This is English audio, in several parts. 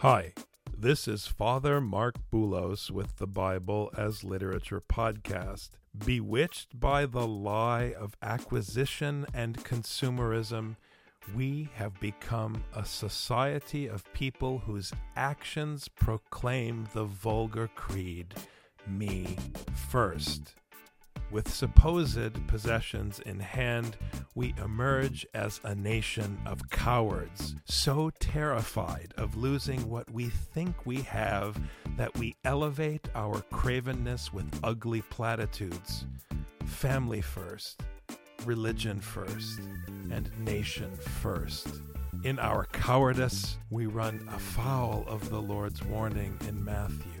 Hi, this is Father Marc Boulos with the Bible as Literature podcast. Bewitched by the lie of acquisition and consumerism, we have become a society of people whose actions proclaim the vulgar creed me first. With supposed possessions in hand, we emerge as a nation of cowards, so terrified of losing what we think we have that we elevate our cravenness with ugly platitudes. Family first, religion first, and nation first. In our cowardice, we run afoul of the Lord's warning in Matthew.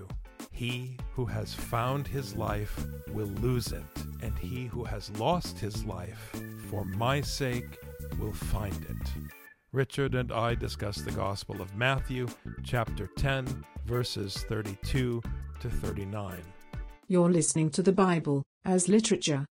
He who has found his life will lose it, and he who has lost his life for my sake will find it. Richard and I discuss the Gospel of Matthew, chapter 10, verses 32 to 39. You're listening to the Bible as literature.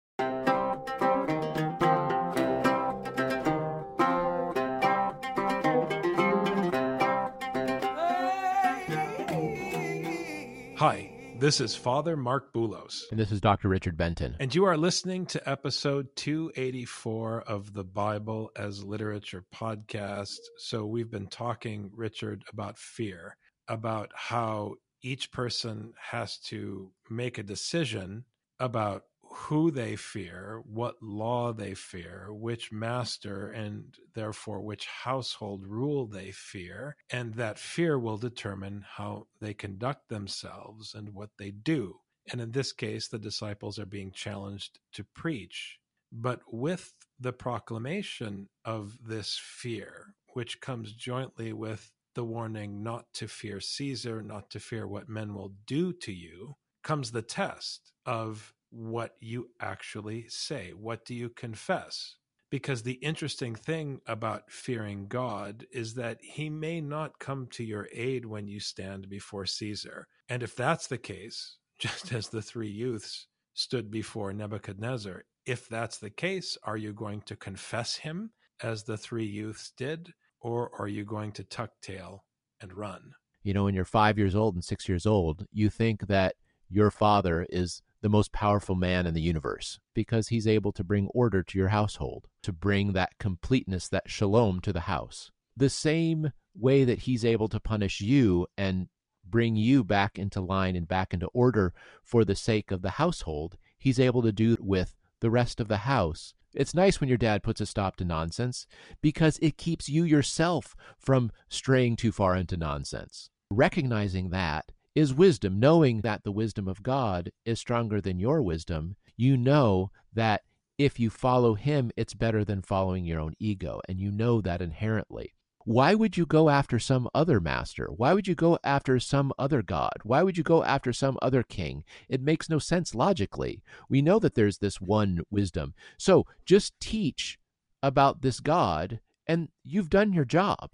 Hi, this is Father Marc Boulos. And this is Dr. Richard Benton. And you are listening to episode 284 of the Bible as Literature podcast. So we've been talking, Richard, about fear, about how each person has to make a decision about who they fear, what law they fear, which master and therefore which household rule they fear, and that fear will determine how they conduct themselves and what they do. And in this case, the disciples are being challenged to preach. But with the proclamation of this fear, which comes jointly with the warning not to fear Caesar, not to fear what men will do to you, comes the test of what you actually say. What do you confess? Because the interesting thing about fearing God is that he may not come to your aid when you stand before Caesar. And if that's the case, just as the three youths stood before Nebuchadnezzar, if that's the case, are you going to confess him as the three youths did, or are you going to tuck tail and run? You know, when you're five years old and six years old, you think that your father is the most powerful man in the universe because he's able to bring order to your household, to bring that completeness, that shalom to the house. The same way that he's able to punish you and bring you back into line and back into order for the sake of the household, he's able to do with the rest of the house. It's nice when your dad puts a stop to nonsense because it keeps you yourself from straying too far into nonsense. Recognizing that is wisdom, knowing that the wisdom of God is stronger than your wisdom. You know that if you follow Him, it's better than following your own ego, and you know that inherently. Why would you go after some other master? Why would you go after some other God? Why would you go after some other king? It makes no sense logically. We know that there's this one wisdom. So just teach about this God, and you've done your job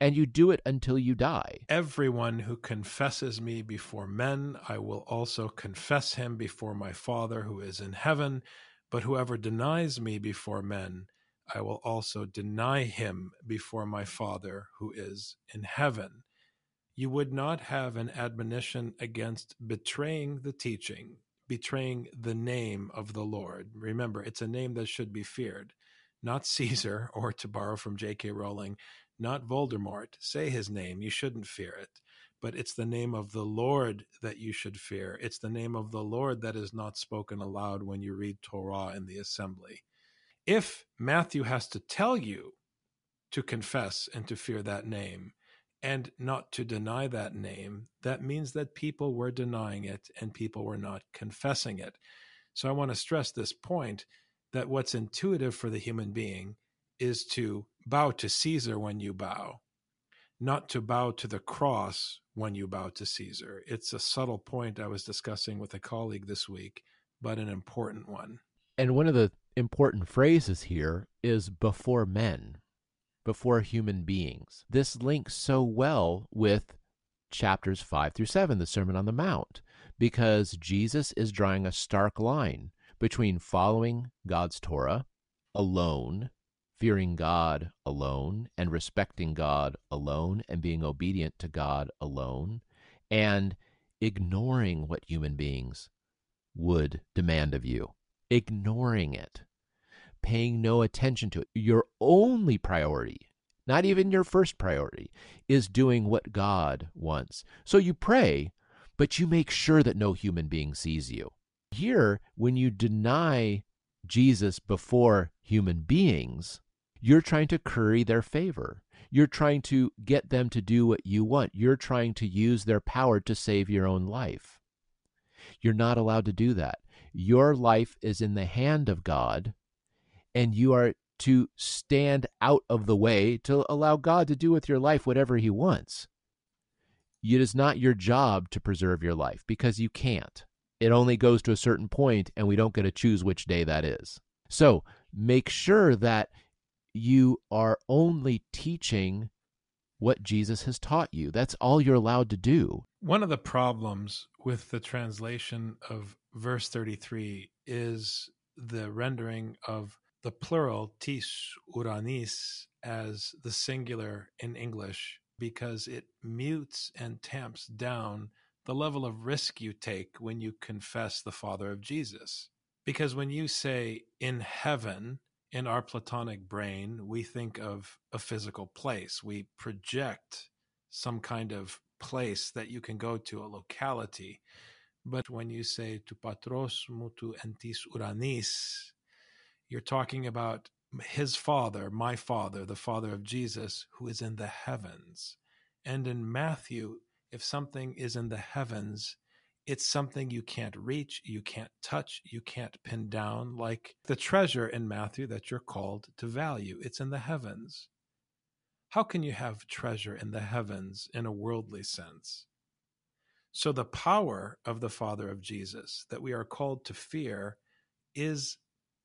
and you do it until you die. Everyone who confesses me before men, I will also confess him before my Father who is in heaven. But whoever denies me before men, I will also deny him before my Father who is in heaven. You would not have an admonition against betraying the teaching, betraying the name of the Lord. Remember, it's a name that should be feared, not Caesar, or to borrow from J.K. Rowling, not Voldemort. Say his name. You shouldn't fear it. But it's the name of the Lord that you should fear. It's the name of the Lord that is not spoken aloud when you read Torah in the assembly. If Matthew has to tell you to confess and to fear that name and not to deny that name, that means that people were denying it and people were not confessing it. So I want to stress this point that what's intuitive for the human being is to bow to Caesar when you bow. not to bow to the cross when you bow to Caesar. It's a subtle point I was discussing with a colleague this week, but an important one. And one of the important phrases here is before men, before human beings. This links so well with chapters 5 through 7, the Sermon on the Mount, because Jesus is drawing a stark line between following God's Torah alone fearing God alone and respecting God alone and being obedient to God alone and ignoring what human beings would demand of you, ignoring it, paying no attention to it. Your only priority, not even your first priority, is doing what God wants. So you pray, but you make sure that no human being sees you. Here, when you deny Jesus before human beings, you're trying to curry their favor. You're trying to get them to do what you want. You're trying to use their power to save your own life. You're not allowed to do that. Your life is in the hand of God, and you are to stand out of the way to allow God to do with your life whatever He wants. It is not your job to preserve your life because you can't. It only goes to a certain point, and we don't get to choose which day that is. So make sure that you are only teaching what Jesus has taught you. That's all you're allowed to do. One of the problems with the translation of verse 33 is the rendering of the plural tis uranis as the singular in English because it mutes and tamps down the level of risk you take when you confess the Father of Jesus. Because when you say in heaven, in our Platonic brain, we think of a physical place. We project some kind of place that you can go to, a locality. But when you say tu patros mutu entis uranis, you're talking about his father, my father, the father of Jesus, who is in the heavens. And in Matthew, if something is in the heavens, it's something you can't reach, you can't touch, you can't pin down, like the treasure in Matthew that you're called to value. It's in the heavens. How can you have treasure in the heavens in a worldly sense? So, the power of the Father of Jesus that we are called to fear is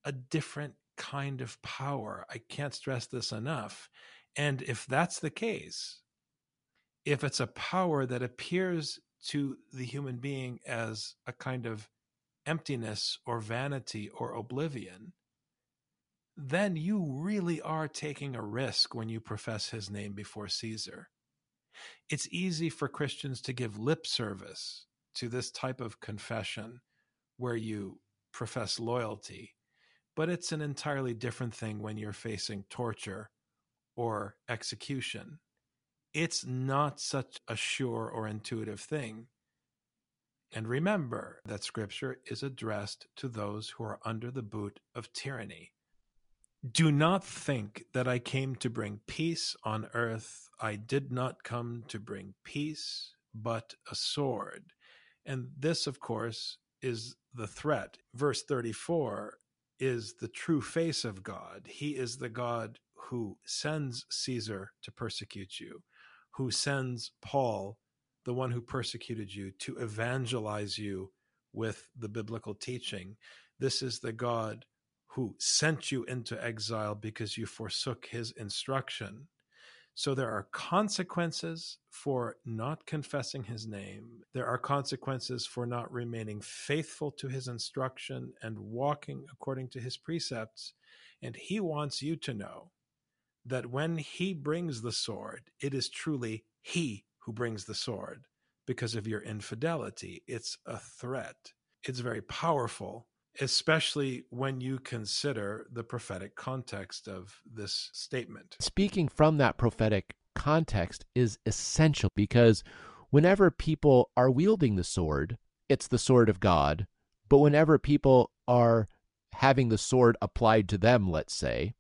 a different kind of power. I can't stress this enough. And if that's the case, if it's a power that appears to the human being as a kind of emptiness or vanity or oblivion, then you really are taking a risk when you profess his name before Caesar. It's easy for Christians to give lip service to this type of confession where you profess loyalty, but it's an entirely different thing when you're facing torture or execution it's not such a sure or intuitive thing. And remember that Scripture is addressed to those who are under the boot of tyranny. Do not think that I came to bring peace on earth. I did not come to bring peace, but a sword. And this, of course, is the threat. Verse 34 is the true face of God. He is the God who sends Caesar to persecute you who sends Paul, the one who persecuted you, to evangelize you with the biblical teaching. This is the God who sent you into exile because you forsook his instruction. So there are consequences for not confessing his name. There are consequences for not remaining faithful to his instruction and walking according to his precepts. And he wants you to know that when he brings the sword, it is truly he who brings the sword because of your infidelity. It's a threat. It's very powerful, especially when you consider the prophetic context of this statement. Speaking from that prophetic context is essential because whenever people are wielding the sword, it's the sword of God. But whenever people are having the sword applied to them, let's say,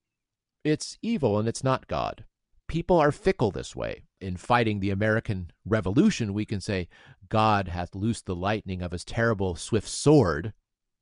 it's evil and it's not God. People are fickle this way. In fighting the American Revolution, we can say, God hath loosed the lightning of his terrible swift sword,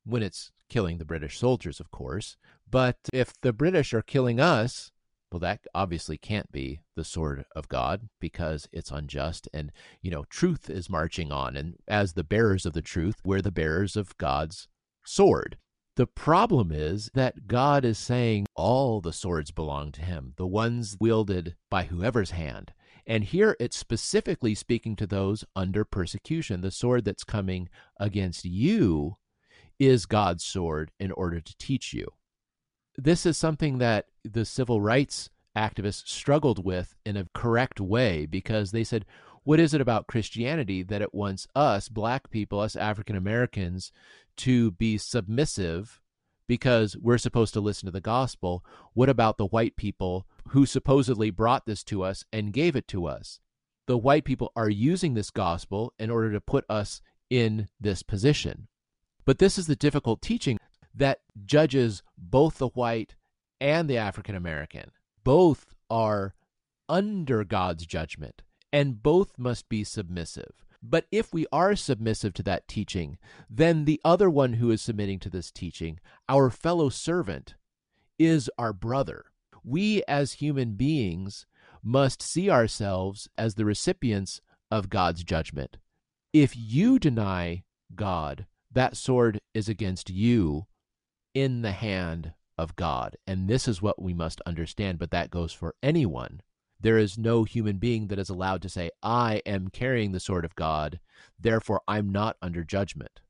when it's killing the British soldiers, of course. But if the British are killing us Well, that obviously can't be the sword of God because it's unjust and, you know, truth is marching on. And as the bearers of the truth, we're the bearers of God's sword. The problem is that God is saying all the swords belong to him, the ones wielded by whoever's hand. And here it's specifically speaking to those under persecution. The sword that's coming against you is God's sword in order to teach you. This is something that the civil rights activists struggled with in a correct way because they said, what is it about Christianity that it wants us, black people, us African Americans, to be submissive because we're supposed to listen to the gospel? What about the white people who supposedly brought this to us and gave it to us? The white people are using this gospel in order to put us in this position. But this is the difficult teaching that judges both the white and the African American. Both are under God's judgment and both must be submissive. But if we are submissive to that teaching, then the other one who is submitting to this teaching, our fellow servant, is our brother. We as human beings must see ourselves as the recipients of God's judgment. If you deny God, that sword is against you in the hand of God. And this is what we must understand, but that goes for anyone there is no human being that is allowed to say, I am carrying the sword of God, therefore I'm not under judgment.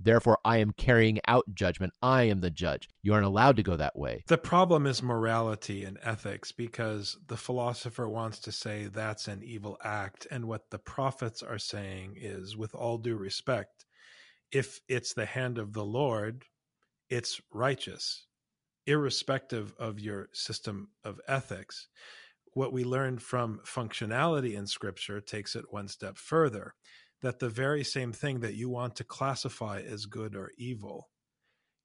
Therefore, I am carrying out judgment. I am the judge. You aren't allowed to go that way. The problem is morality and ethics because the philosopher wants to say that's an evil act. And what the prophets are saying is, with all due respect, if it's the hand of the Lord, it's righteous, irrespective of your system of ethics what we learn from functionality in scripture takes it one step further that the very same thing that you want to classify as good or evil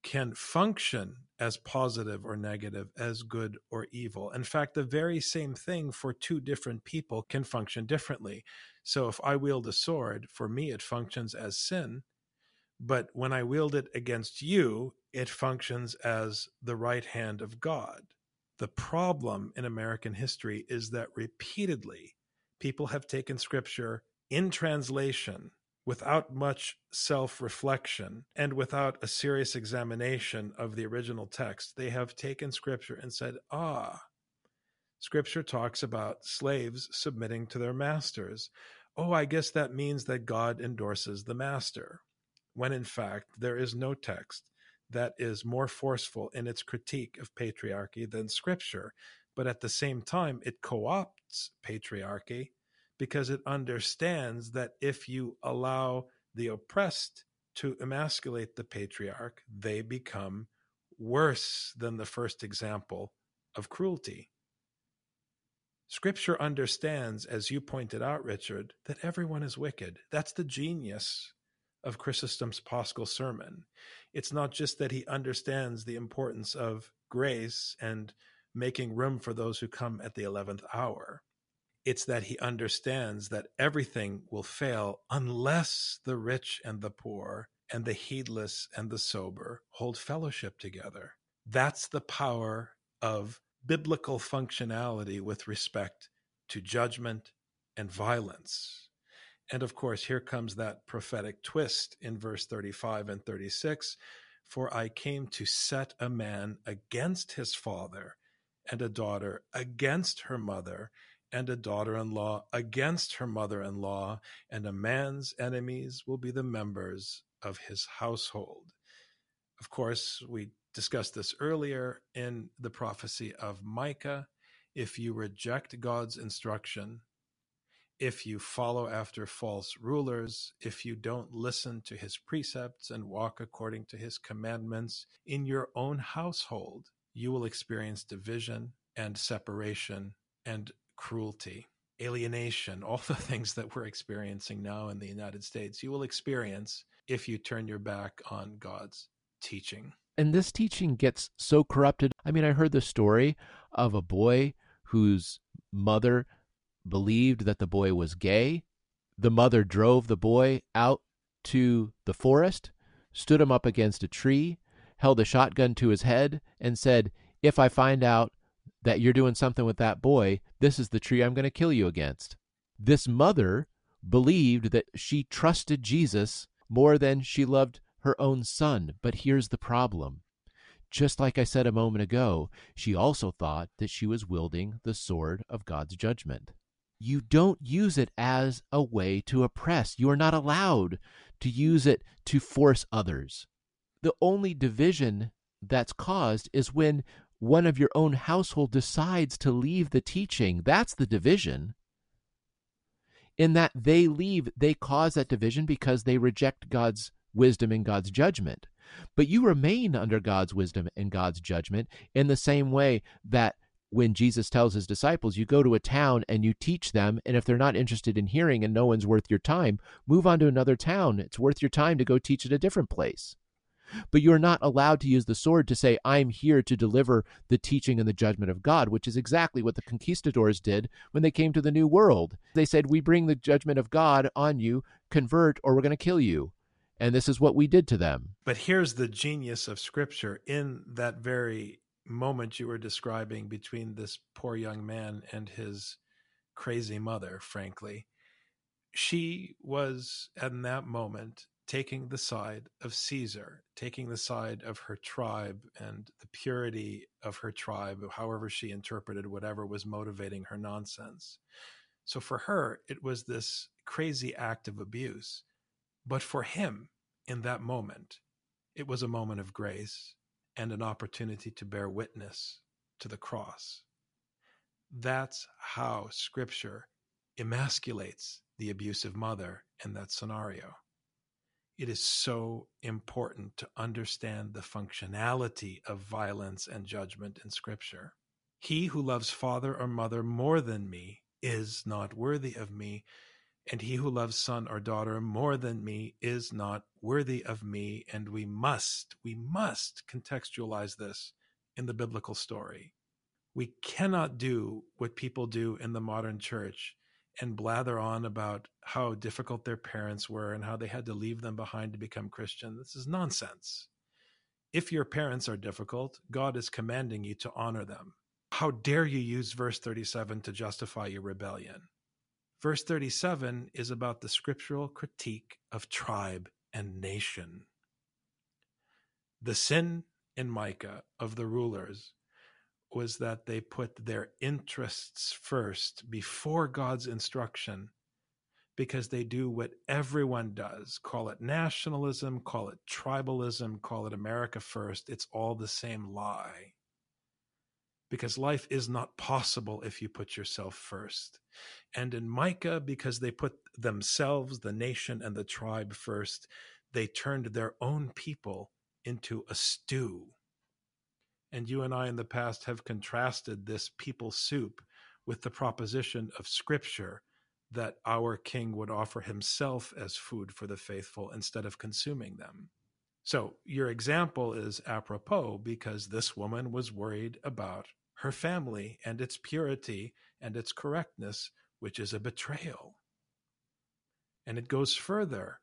can function as positive or negative, as good or evil. In fact, the very same thing for two different people can function differently. So if I wield a sword, for me it functions as sin, but when I wield it against you, it functions as the right hand of God. The problem in American history is that repeatedly people have taken scripture in translation without much self reflection and without a serious examination of the original text. They have taken scripture and said, ah, scripture talks about slaves submitting to their masters. Oh, I guess that means that God endorses the master, when in fact there is no text that is more forceful in its critique of patriarchy than scripture. But at the same time, it co opts patriarchy because it understands that if you allow the oppressed to emasculate the patriarch, they become worse than the first example of cruelty. Scripture understands, as you pointed out, Richard, that everyone is wicked. That's the genius of Chrysostom's Paschal sermon. It's not just that he understands the importance of grace and making room for those who come at the 11th hour. It's that he understands that everything will fail unless the rich and the poor and the heedless and the sober hold fellowship together. That's the power of biblical functionality with respect to judgment and violence. And of course, here comes that prophetic twist in verse 35 and 36 For I came to set a man against his father, and a daughter against her mother, and a daughter in law against her mother in law, and a man's enemies will be the members of his household. Of course, we discussed this earlier in the prophecy of Micah. If you reject God's instruction, if you follow after false rulers, if you don't listen to his precepts and walk according to his commandments in your own household, you will experience division and separation and cruelty, alienation, all the things that we're experiencing now in the United States. You will experience if you turn your back on God's teaching. And this teaching gets so corrupted. I mean, I heard the story of a boy whose mother believed that the boy was gay. The mother drove the boy out to the forest, stood him up against a tree, held a shotgun to his head, and said, If I find out that you're doing something with that boy, this is the tree I'm going to kill you against. This mother believed that she trusted Jesus more than she loved her own son. But here's the problem. Just like I said a moment ago, she also thought that she was wielding the sword of God's judgment. You don't use it as a way to oppress. You are not allowed to use it to force others. The only division that's caused is when one of your own household decides to leave the teaching. That's the division. In that they leave, they cause that division because they reject God's wisdom and God's judgment. But you remain under God's wisdom and God's judgment in the same way that when Jesus tells his disciples, you go to a town and you teach them, and if they're not interested in hearing and no one's worth your time, move on to another town. It's worth your time to go teach at a different place. But you're not allowed to use the sword to say, I'm here to deliver the teaching and the judgment of God, which is exactly what the conquistadors did when they came to the New World. They said, We bring the judgment of God on you, convert, or we're going to kill you. And this is what we did to them. But here's the genius of Scripture in that very moment you were describing between this poor young man and his crazy mother, frankly. She was, in that moment, taking the side of Caesar, taking the side of her tribe and the purity of her tribe, however she interpreted whatever was motivating her nonsense. So for her, it was this crazy act of abuse. But for him, in that moment, it was a moment of grace and an opportunity to bear witness to the cross. That's how scripture emasculates the abusive mother in that scenario. It is so important to understand the functionality of violence and judgment in scripture. He who loves father or mother more than me is not worthy of me, and he who loves son or daughter more than me is not worthy of me. And we must, we must contextualize this in the biblical story. We cannot do what people do in the modern church and blather on about how difficult their parents were and how they had to leave them behind to become Christian. This is nonsense. If your parents are difficult, God is commanding you to honor them. How dare you use verse 37 to justify your rebellion? Verse 37 is about the scriptural critique of tribe and nation. The sin in Micah of the rulers was that they put their interests first before God's instruction because they do what everyone does call it nationalism, call it tribalism, call it America first. It's all the same lie because life is not possible if you put yourself first. And in Micah, because they put themselves, the nation, and the tribe first, they turned their own people into a stew. And you and I in the past have contrasted this people soup with the proposition of Scripture that our King would offer himself as food for the faithful instead of consuming them. So your example is apropos because this woman was worried about her family and its purity and its correctness, which is a betrayal. And it goes further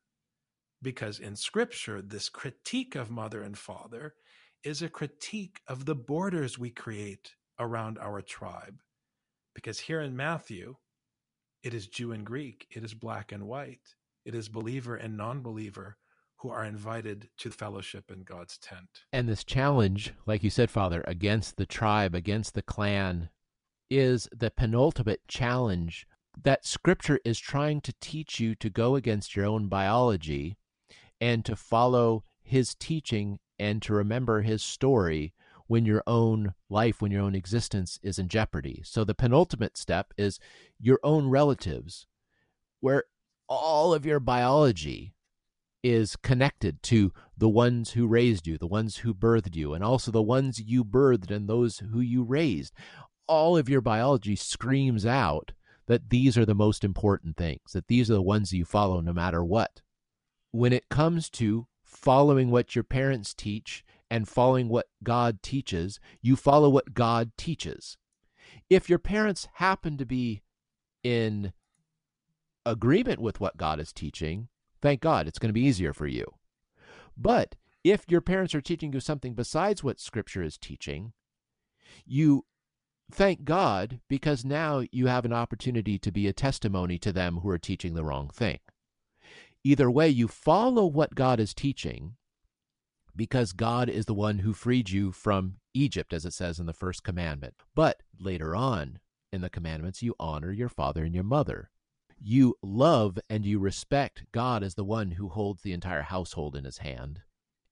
because in scripture, this critique of mother and father is a critique of the borders we create around our tribe. Because here in Matthew, it is Jew and Greek, it is black and white, it is believer and non believer who are invited to fellowship in God's tent. And this challenge, like you said, Father, against the tribe, against the clan, is the penultimate challenge that Scripture is trying to teach you to go against your own biology and to follow His teaching and to remember His story when your own life, when your own existence is in jeopardy. So the penultimate step is your own relatives, where all of your biology is connected to the ones who raised you, the ones who birthed you, and also the ones you birthed and those who you raised. All of your biology screams out that these are the most important things, that these are the ones you follow no matter what. When it comes to following what your parents teach and following what God teaches, you follow what God teaches. If your parents happen to be in agreement with what God is teaching, Thank God, it's going to be easier for you. But if your parents are teaching you something besides what Scripture is teaching, you thank God because now you have an opportunity to be a testimony to them who are teaching the wrong thing. Either way, you follow what God is teaching because God is the one who freed you from Egypt, as it says in the first commandment. But later on in the commandments, you honor your father and your mother. You love and you respect God as the one who holds the entire household in his hand.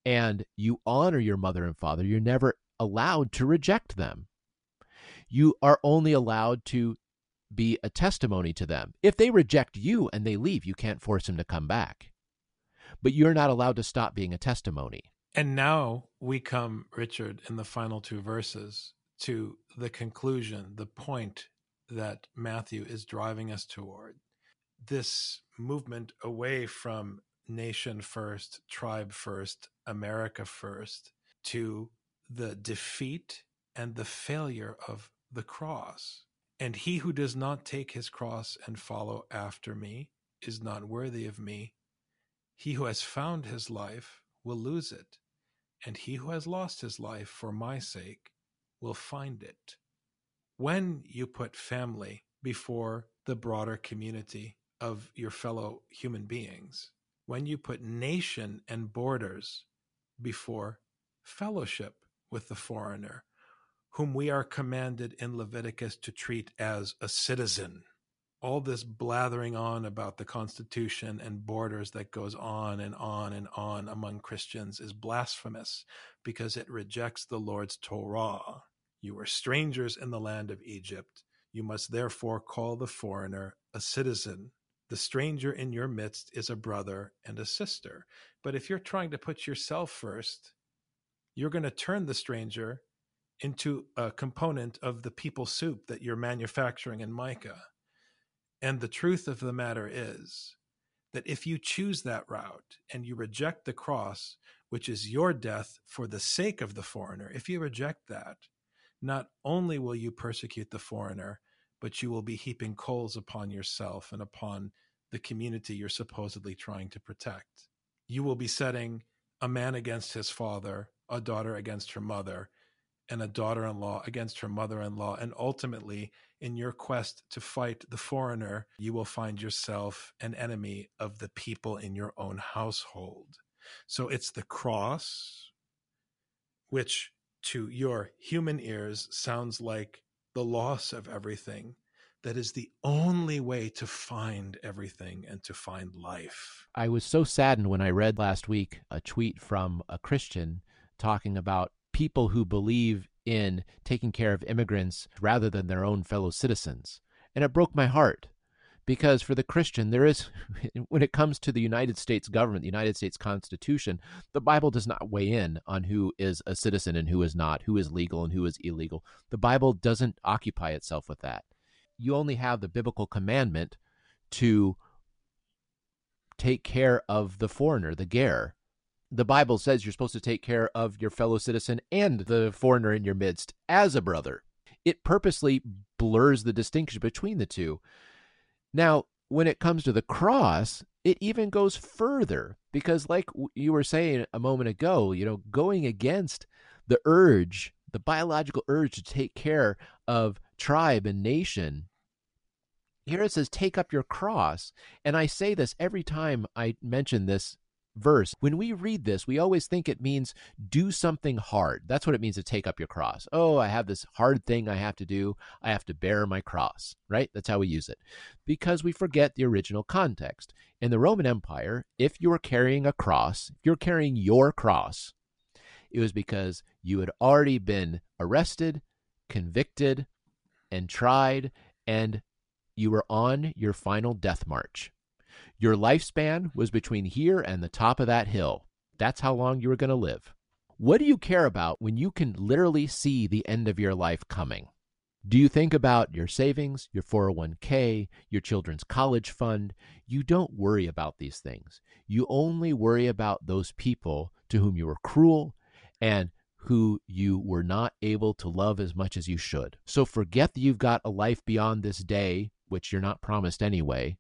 And you honor your mother and father. You're never allowed to reject them. You are only allowed to be a testimony to them. If they reject you and they leave, you can't force them to come back. But you're not allowed to stop being a testimony. And now we come, Richard, in the final two verses to the conclusion, the point that Matthew is driving us toward. This movement away from nation first, tribe first, America first, to the defeat and the failure of the cross. And he who does not take his cross and follow after me is not worthy of me. He who has found his life will lose it and he who has lost his life for my sake will find it. When you put family before the broader community of your fellow human beings, when you put nation and borders before fellowship with the foreigner, whom we are commanded in Leviticus to treat as a citizen all this blathering on about the Constitution and borders that goes on and on and on among Christians is blasphemous because it rejects the Lord's Torah. You are strangers in the land of Egypt. You must therefore call the foreigner a citizen. The stranger in your midst is a brother and a sister. But if you're trying to put yourself first, you're going to turn the stranger into a component of the people soup that you're manufacturing in Micah and the truth of the matter is that if you choose that route and you reject the cross, which is your death for the sake of the foreigner, if you reject that, not only will you persecute the foreigner, but you will be heaping coals upon yourself and upon the community you're supposedly trying to protect. You will be setting a man against his father, a daughter against her mother, and a daughter in law against her mother in law. And ultimately, in your quest to fight the foreigner, you will find yourself an enemy of the people in your own household. So it's the cross, which to your human ears sounds like the loss of everything. That is the only way to find everything and to find life. I was so saddened when I read last week a tweet from a Christian talking about people who believe in taking care of immigrants rather than their own fellow citizens. And it broke my heart because for the Christian, there is, when it comes to the United States government, the United States Constitution, the Bible does not weigh in on who is a citizen and who is not, who is legal and who is illegal. The Bible doesn't occupy itself with that. You only have the biblical commandment to take care of the foreigner, the ger, the Bible says you're supposed to take care of your fellow citizen and the foreigner in your midst as a brother. It purposely blurs the distinction between the two. Now, when it comes to the cross, it even goes further because, like you were saying a moment ago, you know, going against the urge, the biological urge to take care of tribe and nation. Here it says, take up your cross. And I say this every time I mention this verse, when we read this, we always think it means do something hard. That's what it means to take up your cross. Oh, I have this hard thing I have to do. I have to bear my cross, right? That's how we use it. Because we forget the original context. In the Roman Empire, if you were carrying a cross, if you're carrying your cross, it was because you had already been arrested, convicted, and tried, and you were on your final death march. Your lifespan was between here and the top of that hill. That's how long you were going to live. What do you care about when you can literally see the end of your life coming? Do you think about your savings, your 401k, your children's college fund? You don't worry about these things. You only worry about those people to whom you were cruel and who you were not able to love as much as you should. So forget that you've got a life beyond this day, which you're not promised anyway,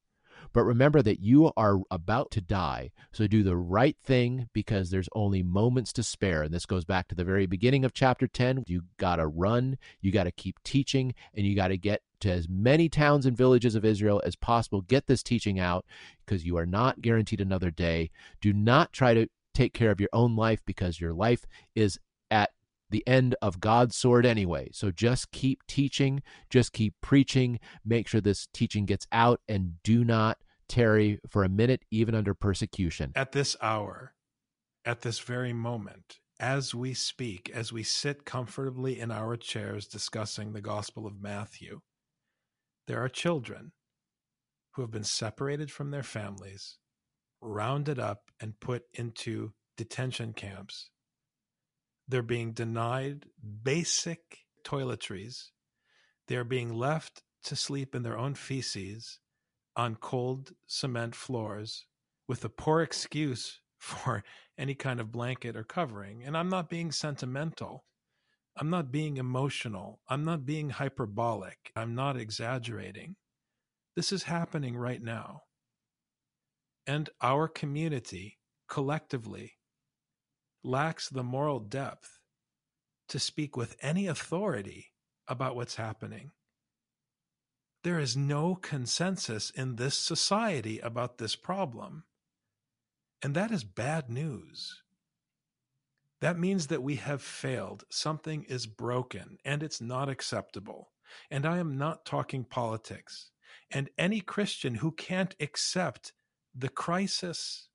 But remember that you are about to die. So do the right thing because there's only moments to spare. And this goes back to the very beginning of chapter 10. You got to run, you got to keep teaching, and you got to get to as many towns and villages of Israel as possible. Get this teaching out because you are not guaranteed another day. Do not try to take care of your own life because your life is at the end of God's sword anyway. So just keep teaching, just keep preaching, make sure this teaching gets out, and do not tarry for a minute, even under persecution. At this hour, at this very moment, as we speak, as we sit comfortably in our chairs discussing the Gospel of Matthew, there are children who have been separated from their families, rounded up, and put into detention camps they're being denied basic toiletries. They're being left to sleep in their own feces on cold cement floors with a poor excuse for any kind of blanket or covering. And I'm not being sentimental. I'm not being emotional. I'm not being hyperbolic. I'm not exaggerating. This is happening right now. And our community collectively lacks the moral depth to speak with any authority about what's happening. There is no consensus in this society about this problem. And that is bad news. That means that we have failed. Something is broken and it's not acceptable. And I am not talking politics. And any Christian who can't accept the crisis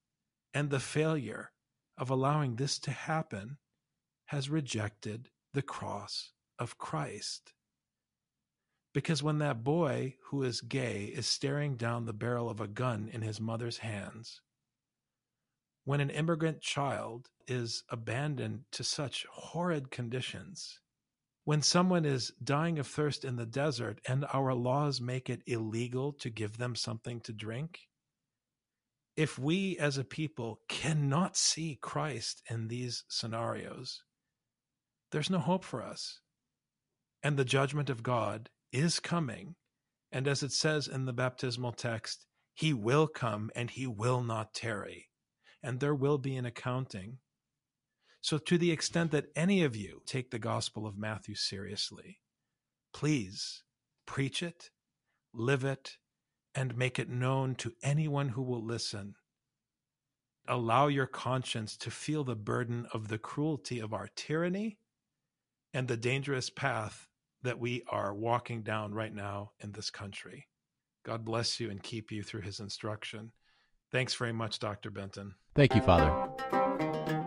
and the failure of allowing this to happen has rejected the cross of Christ. Because when that boy who is gay is staring down the barrel of a gun in his mother's hands, when an immigrant child is abandoned to such horrid conditions, when someone is dying of thirst in the desert and our laws make it illegal to give them something to drink, if we as a people cannot see Christ in these scenarios, there's no hope for us. And the judgment of God is coming. And as it says in the baptismal text, he will come and he will not tarry. And there will be an accounting. So, to the extent that any of you take the Gospel of Matthew seriously, please preach it, live it, and make it known to anyone who will listen. Allow your conscience to feel the burden of the cruelty of our tyranny and the dangerous path that we are walking down right now in this country. God bless you and keep you through his instruction. Thanks very much, Dr. Benton. Thank you, Father.